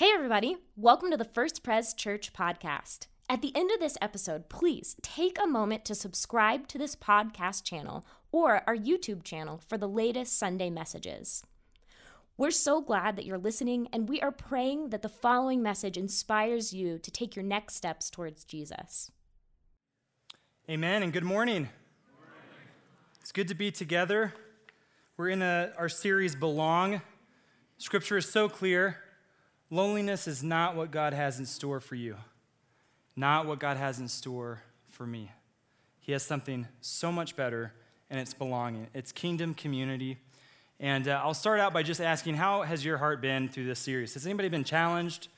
Hey, everybody. Welcome to the First Pres Church podcast. At the end of this episode, please take a moment to subscribe to this podcast channel or our YouTube channel for the latest Sunday messages. We're so glad that you're listening, and we are praying that the following message inspires you to take your next steps towards Jesus. Amen, and good morning. It's good to be together. We're in a, our series, Belong. Scripture is so clear. Loneliness is not what God has in store for you, not what God has in store for me. He has something so much better, and it's belonging. It's kingdom community. And uh, I'll start out by just asking, how has your heart been through this series? Has anybody been challenged?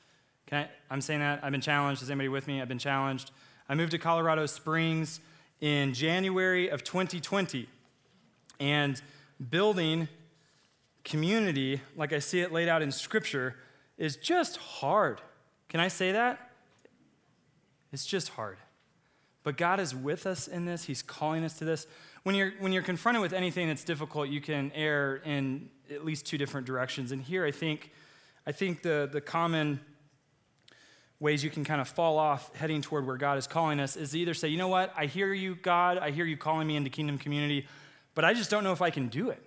Can I, I'm saying that. I've been challenged. Is anybody with me? I've been challenged. I moved to Colorado Springs in January of 2020. And building community, like I see it laid out in Scripture, is just hard. Can I say that? It's just hard. But God is with us in this, He's calling us to this. When you're, when you're confronted with anything that's difficult, you can err in at least two different directions. And here, I think, I think the, the common ways you can kind of fall off heading toward where God is calling us is to either say, you know what, I hear you, God, I hear you calling me into kingdom community, but I just don't know if I can do it.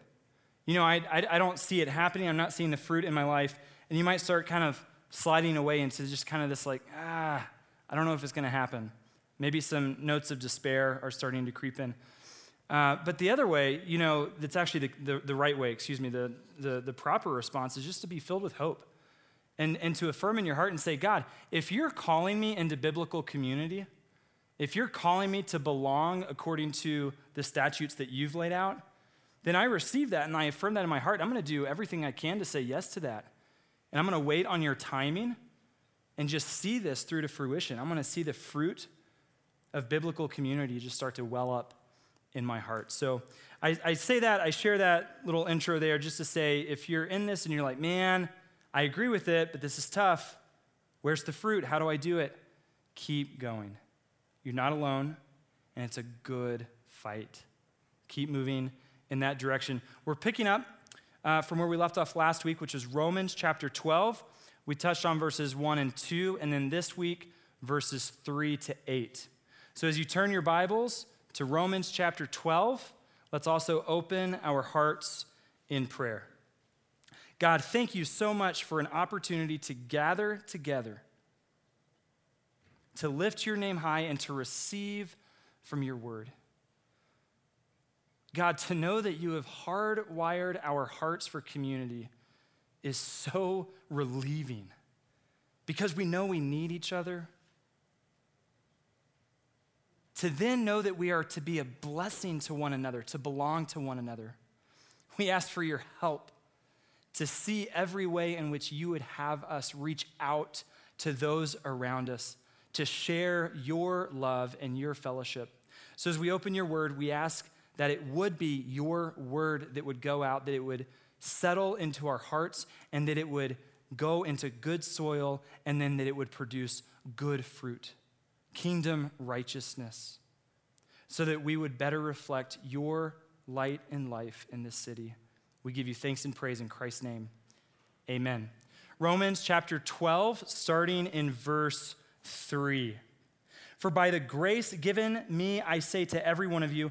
You know, I, I, I don't see it happening. I'm not seeing the fruit in my life. And you might start kind of sliding away into just kind of this, like, ah, I don't know if it's going to happen. Maybe some notes of despair are starting to creep in. Uh, but the other way, you know, that's actually the, the, the, right way, excuse me, the, the, the proper response is just to be filled with hope and, and to affirm in your heart and say, God, if you're calling me into biblical community, if you're calling me to belong according to the statutes that you've laid out, then I receive that and I affirm that in my heart. I'm going to do everything I can to say yes to that. And I'm going to wait on your timing and just see this through to fruition. I'm going to see the fruit of biblical community just start to well up in my heart. So I, I, say that, I share that little intro there just to say if you're in this and you're like, man, I agree with it, but this is tough. Where's the fruit? How do I do it? Keep going. You're not alone, and it's a good fight. Keep moving in that direction. We're picking up uh, from where we left off last week, which is Romans chapter 12. We touched on verses 1 and 2, and then this week, verses 3 to 8. So as you turn your Bibles to Romans chapter 12, let's also open our hearts in prayer. God, thank you so much for an opportunity to gather together, to lift your name high, and to receive from your word. God, to know that you have hardwired our hearts for community is so relieving because we know we need each other. To then know that we are to be a blessing to one another, to belong to one another. We ask for your help to see every way in which you would have us reach out to those around us, to share your love and your fellowship. So as we open your word, we ask that it would be your word that would go out, that it would settle into our hearts, and that it would go into good soil, and then that it would produce good fruit, kingdom righteousness, so that we would better reflect your light and life in this city. We give you thanks and praise in Christ's name. Amen. Romans chapter 12, starting in verse 3. For by the grace given me, I say to every one of you,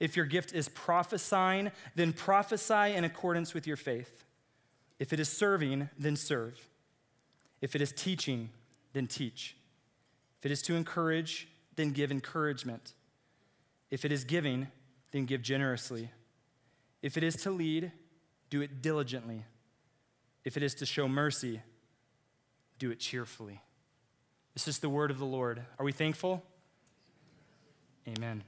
If your gift is prophesying, then prophesy in accordance with your faith. If it is serving, then serve. If it is teaching, then teach. If it is to encourage, then give encouragement. If it is giving, then give generously. If it is to lead, do it diligently. If it is to show mercy, do it cheerfully. This is the word of the Lord. Are we thankful? Amen.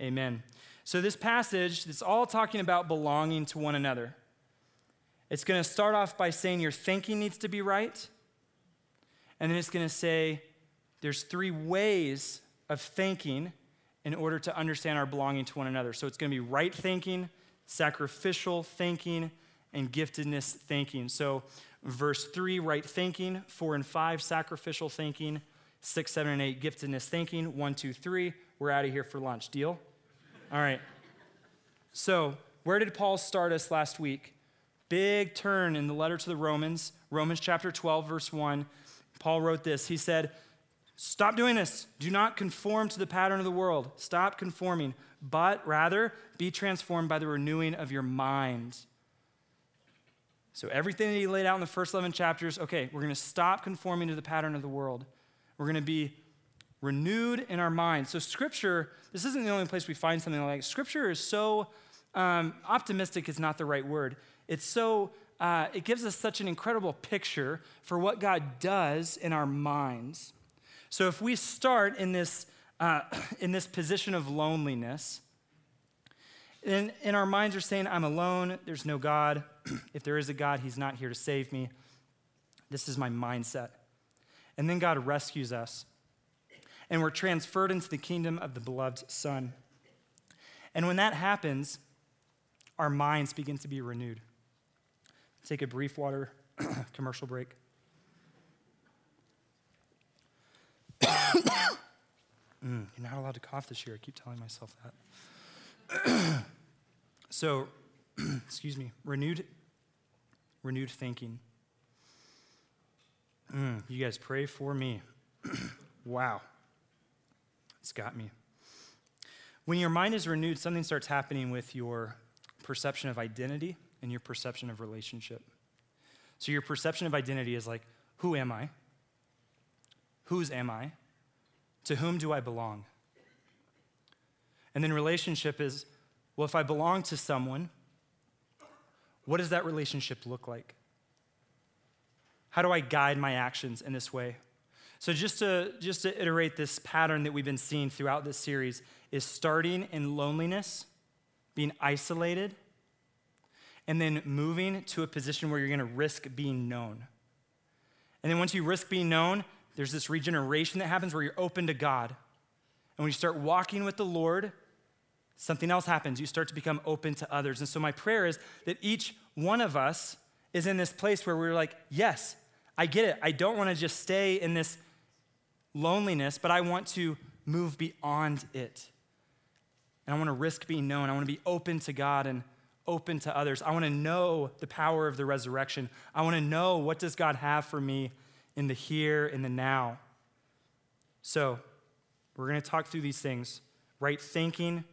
Amen. So, this passage, it's all talking about belonging to one another. It's going to start off by saying your thinking needs to be right, And then it's going to say there's three ways of thinking in order to understand our belonging to one another. So it's going to be right thinking, sacrificial thinking, and giftedness thinking. So, verse 3, right thinking, 4 and 5, sacrificial thinking, 6, 7, and 8, giftedness thinking, 1, 2, 3, we're out of here for lunch. Deal? All right. So, where did Paul start us last week? Big turn in the letter to the Romans, Romans chapter 12, verse 1. Paul wrote this. He said, Stop doing this. Do not conform to the pattern of the world. Stop conforming, but rather be transformed by the renewing of your mind. So, everything that he laid out in the first 11 chapters, okay, we're going to stop conforming to the pattern of the world. We're going to be renewed in our minds. So, Scripture, this isn't the only place we find something like Scripture is so um, optimistic, is not the right word. It's so, uh, it gives us such an incredible picture for what God does in our minds. So, if we start in this, uh, in this position of loneliness, and, in our minds are saying, I'm alone, there's no God. if there is a God, He's not here to save me. This is my mindset. And then God rescues us, and we're transferred into the kingdom of the beloved Son. And when that happens, our minds begin to be renewed. Take a brief water commercial break. mm, you're not allowed to cough this year. I keep telling myself that. so, excuse me, renewed, renewed thinking. Mm, you guys pray for me. wow, it's got me. When your mind is renewed, something starts happening with your perception of identity and your perception of relationship. So, your perception of identity is like, who am I? Whose am I? To whom do I belong? And then relationship is, well, if I belong to someone, what does that relationship look like? How do I guide my actions in this way? So just to just to iterate this pattern that we've been seeing throughout this series is starting in loneliness, being isolated, and then moving to a position where you're going to risk being known. And then once you risk being known, there's this regeneration that happens where you're open to God. And when you start walking with the Lord, something else happens. You start to become open to others. And so my prayer is that each one of us is in this place where we're like, yes, I get it. I don't want to just stay in this loneliness, but I want to move beyond it. And I want to risk being known. I want to be open to God and open to others. I want to know the power of the resurrection. I want to know what does God have for me in the here, in the now. So, we're going to talk through these things right thinking,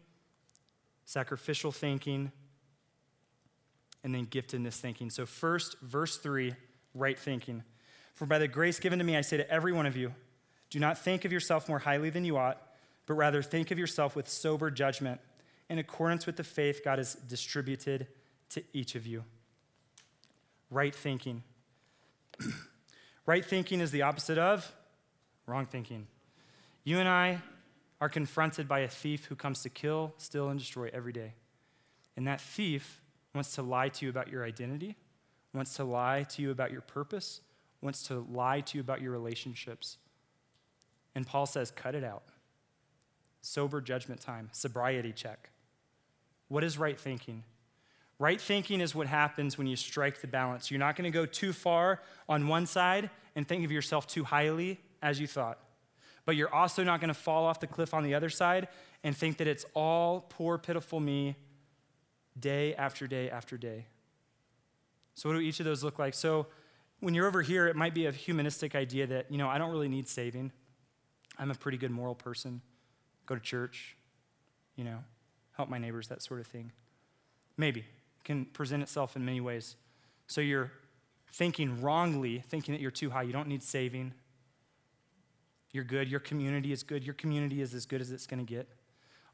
sacrificial thinking, and then giftedness thinking. So, first, verse 3, right thinking. For by the grace given to me, I say to every one of you, do not think of yourself more highly than you ought, but rather think of yourself with sober judgment, in accordance with the faith God has distributed to each of you. Right thinking. Right thinking is the opposite of wrong thinking. You and I are confronted by a thief who comes to kill, steal, and destroy every day. And that thief wants to lie to you about your identity, wants to lie to you about your purpose, wants to lie to you about your relationships. And Paul says, cut it out. Sober judgment time, sobriety check. What is right thinking? Right thinking is what happens when you strike the balance. You're not going to go too far on one side and think of yourself too highly as you thought. But you're also not going to fall off the cliff on the other side and think that it's all poor, pitiful me day after day after day. So, what do each of those look like? So, when you're over here, it might be a humanistic idea that, you know, I don't really need saving. I'm a pretty good moral person. Go to church, you know, help my neighbors, that sort of thing. Maybe It can present itself in many ways. So you're thinking wrongly, thinking that you're too high. You don't need saving. You're good. Your community is good. Your community is as good as it's going to get.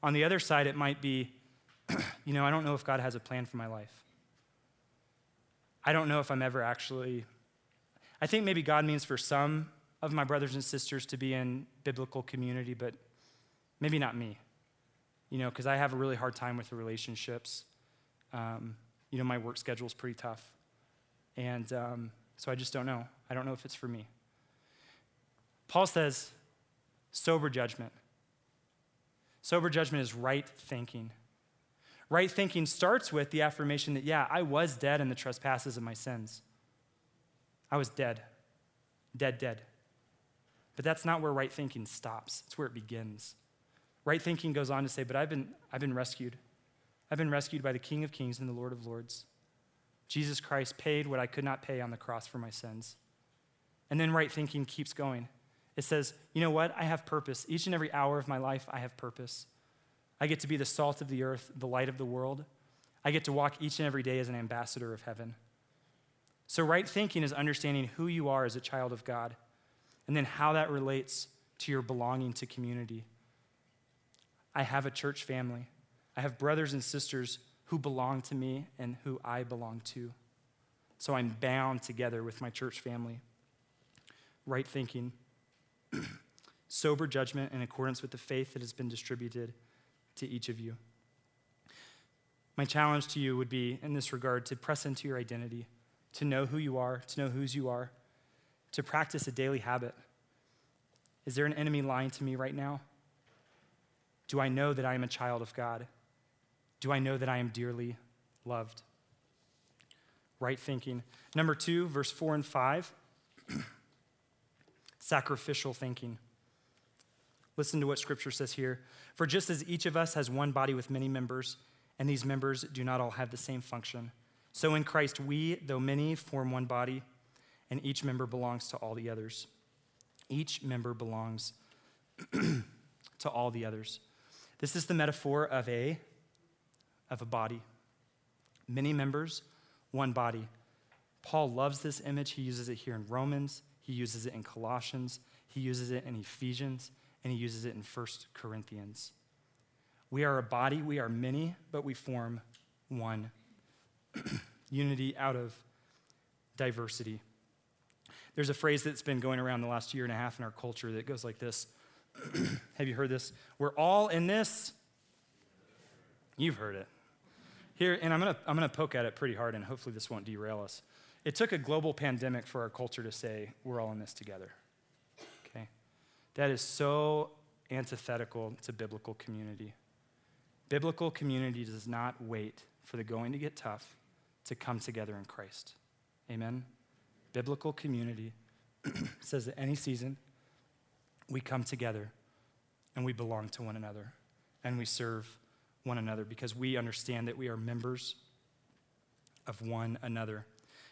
On the other side, it might be, you know, I don't know if God has a plan for my life. I don't know if I'm ever actually. I think maybe God means for some of my brothers and sisters to be in biblical community, but maybe not me. You know, because I have a really hard time with the relationships. Um, you know, my work schedule is pretty tough. And um, so I just don't know. I don't know if it's for me. Paul says, sober judgment. Sober judgment is right thinking. Right thinking starts with the affirmation that, yeah, I was dead in the trespasses of my sins. I was dead. Dead, dead. But that's not where right thinking stops, it's where it begins. Right thinking goes on to say, but I've been, I've been rescued. I've been rescued by the King of Kings and the Lord of Lords. Jesus Christ paid what I could not pay on the cross for my sins. And then right thinking keeps going. It says, you know what? I have purpose. Each and every hour of my life, I have purpose. I get to be the salt of the earth, the light of the world. I get to walk each and every day as an ambassador of heaven. So, right thinking is understanding who you are as a child of God and then how that relates to your belonging to community. I have a church family. I have brothers and sisters who belong to me and who I belong to. So I'm bound together with my church family. Right thinking, sober judgment in accordance with the faith that has been distributed to each of you. My challenge to you would be, in this regard, to press into your identity, to know who you are, to know whose you are, to practice a daily habit. Is there an enemy lying to me right now? Do I know that I am a child of God? Do I know that I am dearly loved? Right thinking. Number two, verse four and five sacrificial thinking. Listen to what scripture says here. For just as each of us has one body with many members, and these members do not all have the same function, so in Christ we, though many, form one body, and each member belongs to all the others. Each member belongs to all the others. This is the metaphor of a of a body. Many members, one body. Paul loves this image. He uses it here in Romans, he uses it in Colossians, he uses it in Ephesians, and he uses it in 1 Corinthians. We are a body, we are many, but we form one. Unity out of diversity. There's a phrase that's been going around the last year and a half in our culture that goes like this. Have you heard this? We're all in this. You've heard it. Here, and I'm to I'm to poke at it pretty hard, and hopefully this won't derail us. It took a global pandemic for our culture to say, we're all in this together. Okay? That is so antithetical to biblical community. Biblical community does not wait for the going to get tough to come together in Christ. Amen? Biblical community says that any season we come together and we belong to one another and we serve one another because we understand that we are members of one another.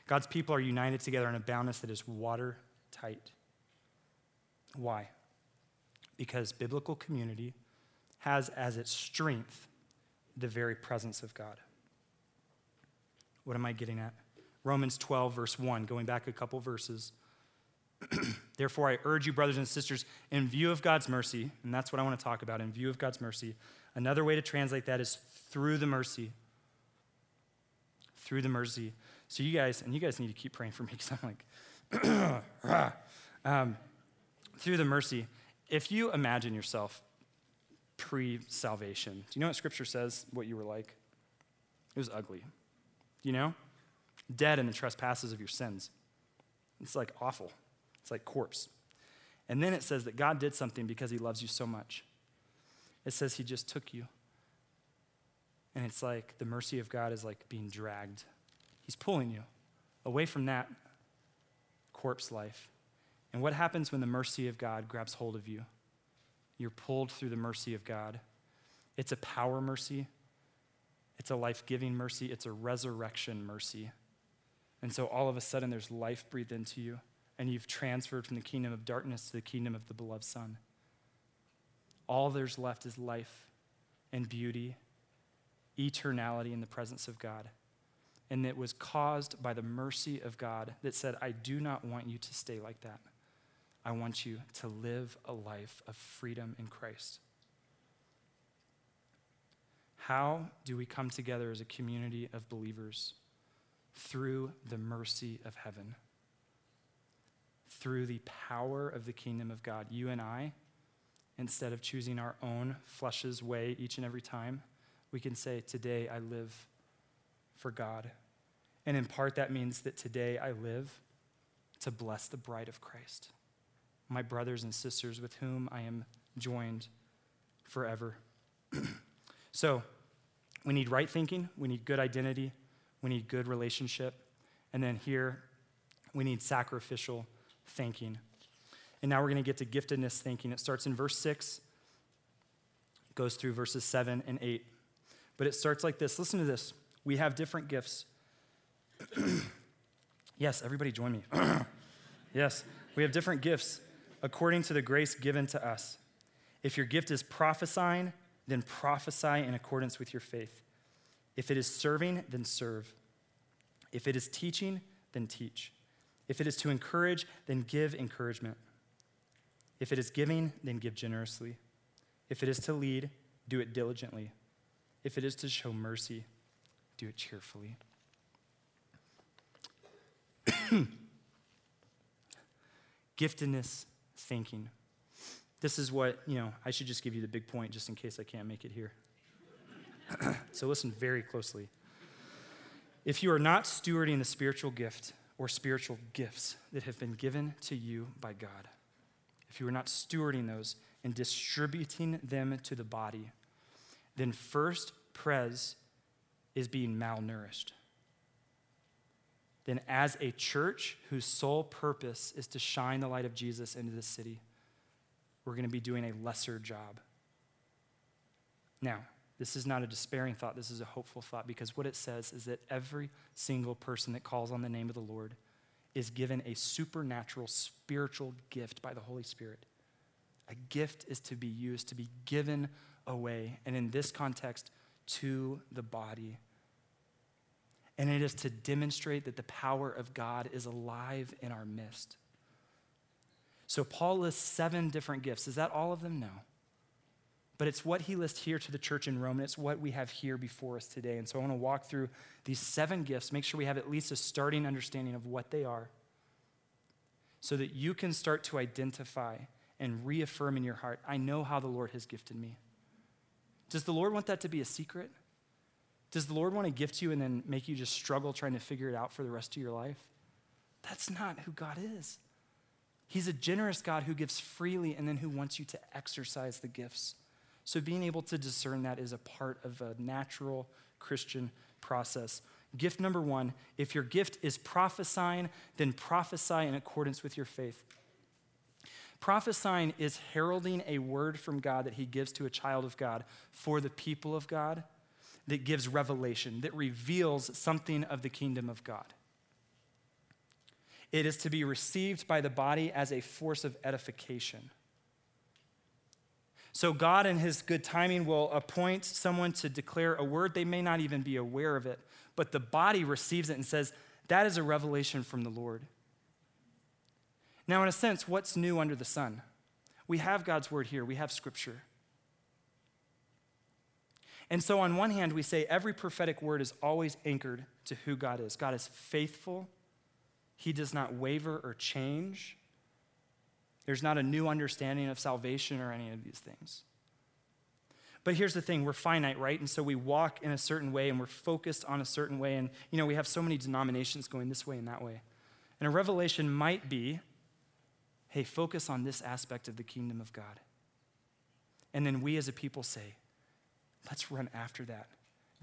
God's people are united together in a boundness that is watertight. Why? Because biblical community has as its strength the very presence of God. What am I getting at? Romans 12, verse 1, going back a couple verses. Therefore, I urge you, brothers and sisters, in view of God's mercy, and that's what I want to talk about, in view of God's mercy, Another way to translate that is through the mercy. Through the mercy. So you guys, and you guys need to keep praying for me because I'm like, um, through the mercy. If you imagine yourself pre salvation, do you know what Scripture says what you were like? It was ugly. Do you know? Dead in the trespasses of your sins. It's like awful. It's like corpse. And then it says that God did something because he loves you so much. It says he just took you. And it's like the mercy of God is like being dragged. He's pulling you away from that corpse life. And what happens when the mercy of God grabs hold of you? You're pulled through the mercy of God. It's a power mercy, it's a life giving mercy, it's a resurrection mercy. And so all of a sudden, there's life breathed into you, and you've transferred from the kingdom of darkness to the kingdom of the beloved Son all there's left is life and beauty, eternality in the presence of God. And it was caused by the mercy of God that said, I do not want you to stay like that. I want you to live a life of freedom in Christ. How do we come together as a community of believers? Through the mercy of heaven, through the power of the kingdom of God. You and I instead of choosing our own flesh's way each and every time, we can say, Today I live for God. And in part, that means that today I live to bless the bride of Christ. my brothers and sisters with whom I am joined forever. so, we need right thinking, we need good identity, we need good relationship, and then here, we need sacrificial thinking. And now we're going to get to giftedness thinking. It starts in verse 6, goes through verses 7 and 8. But it starts like this listen to this. We have different gifts. yes, everybody join me. yes, we have different gifts according to the grace given to us. If your gift is prophesying, then prophesy in accordance with your faith. If it is serving, then serve. If it is teaching, then teach. If it is to encourage, then give encouragement. If it is giving, then give generously. If it is to lead, do it diligently. If it is to show mercy, do it cheerfully. Giftedness thinking. This is what, you know, I should just give you the big point just in case I can't make it here. so listen very closely. If you are not stewarding the spiritual gift or spiritual gifts that have been given to you by God, if you are not stewarding those and distributing them to the body, then first pres is being malnourished. Then, as a church whose sole purpose is to shine the light of Jesus into the city, we're going to be doing a lesser job. Now, this is not a despairing thought, this is a hopeful thought because what it says is that every single person that calls on the name of the Lord is given a supernatural spiritual gift by the Holy Spirit. A gift is to be used, to be given away, and in this context, to the body. And it is to demonstrate that the power of God is alive in our midst. So, Paul lists seven different gifts. Is that all of them? No. But it's what he lists here to the church in Rome, and it's what we have here before us today. And so I want to walk through these seven gifts, make sure we have at least a starting understanding of what they are, so that you can start to identify and reaffirm in your heart I know how the Lord has gifted me. Does the Lord want that to be a secret? Does the Lord want to gift you and then make you just struggle trying to figure it out for the rest of your life? That's not who God is. He's a generous God who gives freely and then who wants you to exercise the gifts. So, being able to discern that is a part of a natural Christian process. Gift number one if your gift is prophesying, then prophesy in accordance with your faith. Prophesying is heralding a word from God that he gives to a child of God for the people of God that gives revelation, that reveals something of the kingdom of God. It is to be received by the body as a force of edification. So, God, in His good timing, will appoint someone to declare a word. They may not even be aware of it, but the body receives it and says, That is a revelation from the Lord. Now, in a sense, what's new under the sun? We have God's word here, we have scripture. And so, on one hand, we say every prophetic word is always anchored to who God is. God is faithful, He does not waver or change. There's not a new understanding of salvation or any of these things. But here's the thing we're finite, right? And so we walk in a certain way and we're focused on a certain way. And, you know, we have so many denominations going this way and that way. And a revelation might be hey, focus on this aspect of the kingdom of God. And then we as a people say, let's run after that.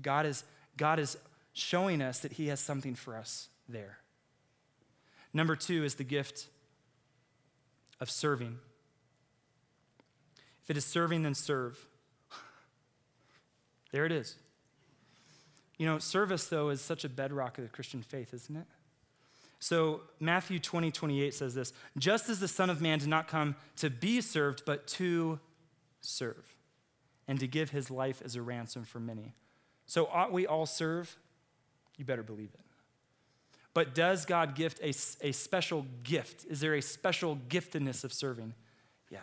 God is, God is showing us that He has something for us there. Number two is the gift of serving. If it is serving, then serve. there it is. You know, service, though, is such a bedrock of the Christian faith, isn't it? So, Matthew 20, 28 says this Just as the Son of Man did not come to be served, but to serve, and to give his life as a ransom for many. So, ought we all serve? You better believe it. But does God gift a, a special gift? Is there a special giftedness of serving? Yeah.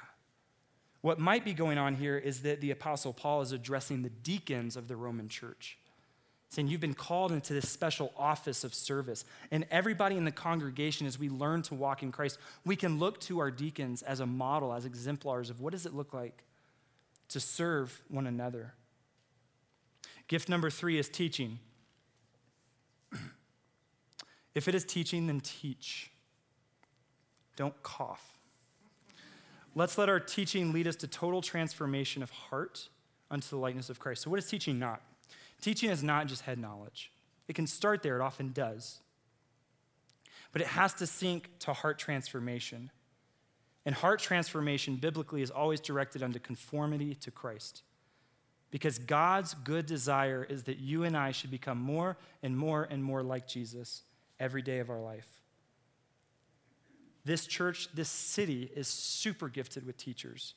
What might be going on here is that the Apostle Paul is addressing the deacons of the Roman church, saying, You've been called into this special office of service. And everybody in the congregation, as we learn to walk in Christ, we can look to our deacons as a model, as exemplars of what does it look like to serve one another. Gift number three is teaching. If it is teaching, then teach. Don't cough. Let's let our teaching lead us to total transformation of heart unto the likeness of Christ. So, what is teaching not? Teaching is not just head knowledge. It can start there, it often does. But it has to sink to heart transformation. And heart transformation, biblically, is always directed unto conformity to Christ. Because God's good desire is that you and I should become more and more and more like Jesus every day of our life. This church, this city is super gifted with teachers.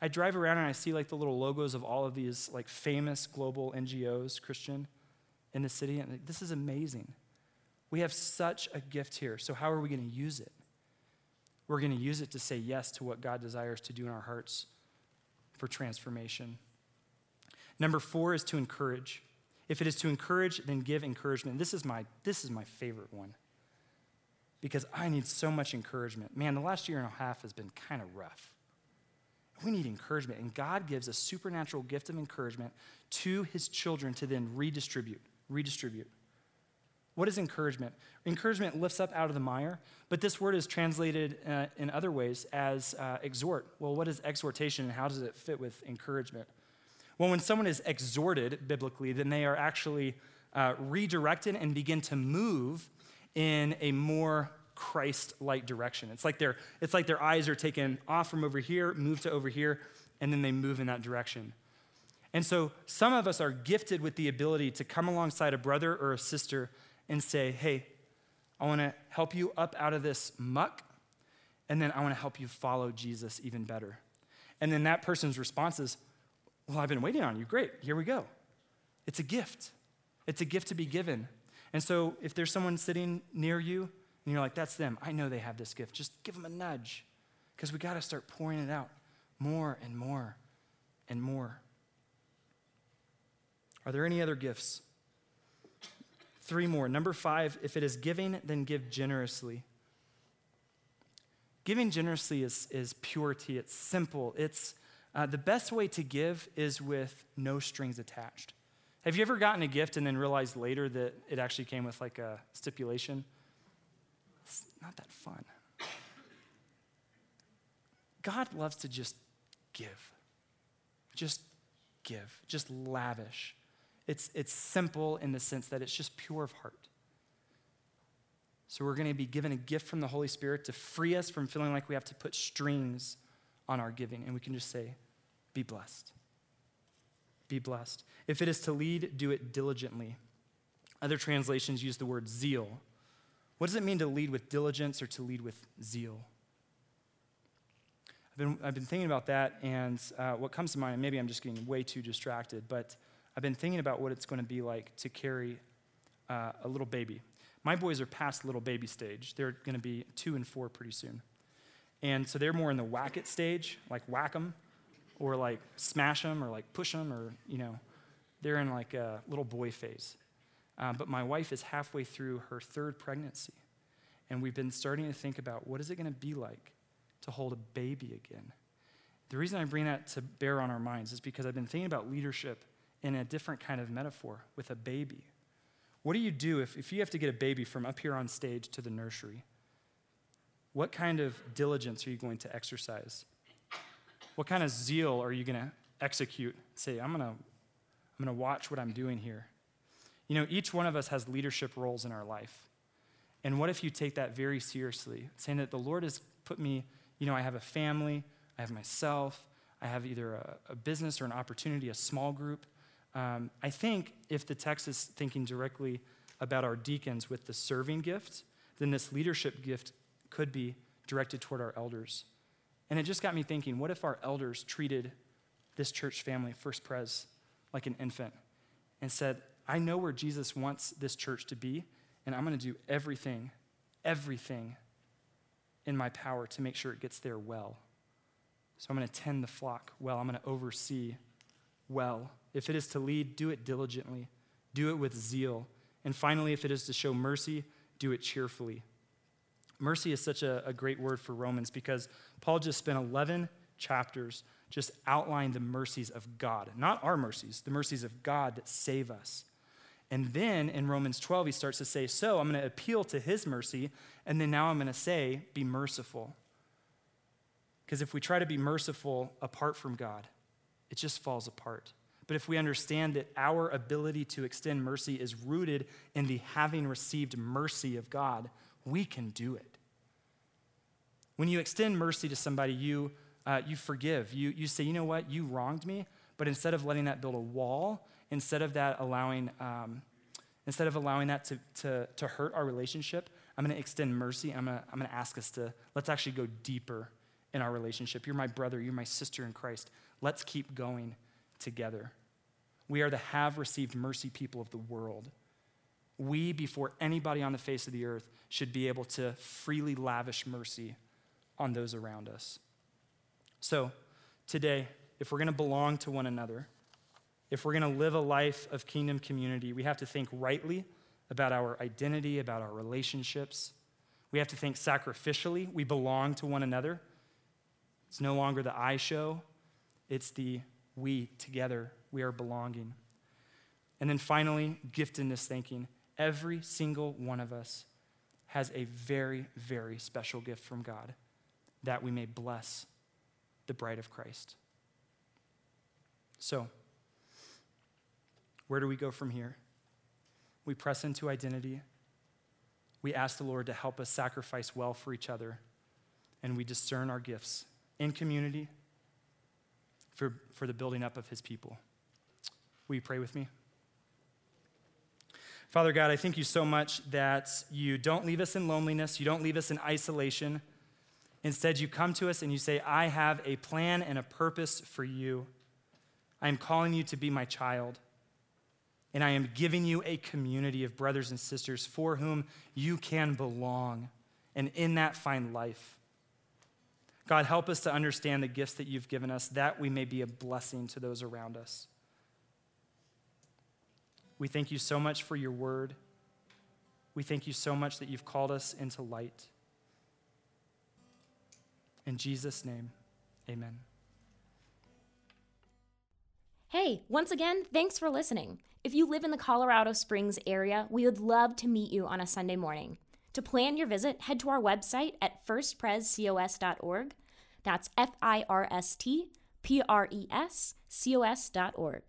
I drive around and I see like the little logos of all of these like famous global NGOs, Christian, in the city, and this is amazing. We have such a gift here. So how are we going to use it? We're going to use it to say yes to what God desires to do in our hearts for transformation. Number four is to encourage. If it is to encourage, then give encouragement. This is my, this is my favorite one because I need so much encouragement. Man, the last year and a half has been kind of rough. We need encouragement, and God gives a supernatural gift of encouragement to his children to then redistribute. Redistribute. What is encouragement? Encouragement lifts up out of the mire, but this word is translated uh, in other ways as uh, exhort. Well, what is exhortation and how does it fit with encouragement? Well, when someone is exhorted biblically, then they are actually uh, redirected and begin to move in a more Christ-like direction. It's like their it's like their eyes are taken off from over here, move to over here, and then they move in that direction. And so some of us are gifted with the ability to come alongside a brother or a sister and say, "Hey, I want to help you up out of this muck, and then I want to help you follow Jesus even better." And then that person's response is, well, I've been waiting on you. Great, here we go. It's a gift. It's a gift to be given. And so if there's someone sitting near you and you're like, that's them, I know they have this gift, just give them a nudge because we got to start pouring it out more and more and more. Are there any other gifts? Three more. Number five, if it is giving, then give generously. Giving generously is, is purity, it's simple, it's uh, the best way to give is with no strings attached. Have you ever gotten a gift and then realized later that it actually came with like a stipulation? It's not that fun. God loves to just give. Just give, just lavish. It's, it's simple in the sense that it's just pure of heart. So we're going to be given a gift from the Holy Spirit to free us from feeling like we have to put strings on our giving. And we can just say, be blessed. Be blessed. If it is to lead, do it diligently. Other translations use the word zeal. What does it mean to lead with diligence or to lead with zeal? I've been, I've been thinking about that, and uh, what comes to mind, and maybe I'm just getting way too distracted, but I've been thinking about what it's going to be like to carry uh, a little baby. My boys are past little baby stage. They're going to be two and four pretty soon. And so they're more in the whack it stage, like whack them, or like smash them or like push them or, you know, they're in like a little boy phase. Uh, but my wife is halfway through her third pregnancy. And we've been starting to think about what is it going to be like to hold a baby again? The reason I bring that to bear on our minds is because I've been thinking about leadership in a different kind of metaphor with a baby. What do you do if, if you have to get a baby from up here on stage to the nursery? What kind of diligence are you going to exercise? What kind of zeal are you going to execute? Say, I'm going to I'm going to watch what I'm doing here. You know, each one of us has leadership roles in our life. And what if you take that very seriously, saying that the Lord has put me, you know, I have a family, I have myself, I have either a, a business or an opportunity, a small group. Um, I think if the text is thinking directly about our deacons with the serving gift, then this leadership gift could be directed toward our elders. And it just got me thinking what if our elders treated this church family, First Pres, like an infant and said, I know where Jesus wants this church to be, and I'm going to do everything, everything in my power to make sure it gets there well. So I'm going to tend the flock well. I'm going to oversee well. If it is to lead, do it diligently, do it with zeal. And finally, if it is to show mercy, do it cheerfully. Mercy is such a, a great word for Romans because Paul just spent 11 chapters just outlining the mercies of God, not our mercies, the mercies of God that save us. And then in Romans 12, he starts to say, So I'm going to appeal to his mercy, and then now I'm going to say, Be merciful. Because if we try to be merciful apart from God, it just falls apart. But if we understand that our ability to extend mercy is rooted in the having received mercy of God, we can do it. When you extend mercy to somebody, you, uh, you forgive. You, you say, you know what, you wronged me, but instead of letting that build a wall, instead of that allowing, um, instead of allowing that to, to, to hurt our relationship, I'm going to extend mercy. I'm going to I'm going to ask us to, let's actually go deeper in our relationship. You're my brother, you're my sister in Christ. Let's keep going together. We are the have received mercy people of the world. We, before anybody on the face of the earth, should be able to freely lavish mercy on those around us. So, today, if we're going to belong to one another, if we're going to live a life of kingdom community, we have to think rightly about our identity, about our relationships. We have to think sacrificially. We belong to one another. It's no longer the I show, it's the we together. We are belonging. And then finally, giftedness thinking. Every single one of us has a very, very special gift from God that we may bless the bride of Christ. So, where do we go from here? We press into identity. We ask the Lord to help us sacrifice well for each other, and we discern our gifts in community for, for the building up of his people. Will you pray with me? Father God, I thank you so much that you don't leave us in loneliness, you don't leave us in isolation. Instead, you come to us and you say, I have a plan and a purpose for you. I am calling you to be my child. And I am giving you a community of brothers and sisters for whom you can belong and in that find life. God, help us to understand the gifts that you've given us that we may be a blessing to those around us. We thank you so much for your word. We thank you so much that you've called us into light. In Jesus' name, amen. Hey, once again, thanks for listening. If you live in the Colorado Springs area, we would love to meet you on a Sunday morning. To plan your visit, head to our website at firstprescos.org. That's F I R S T P R E S C O S.org.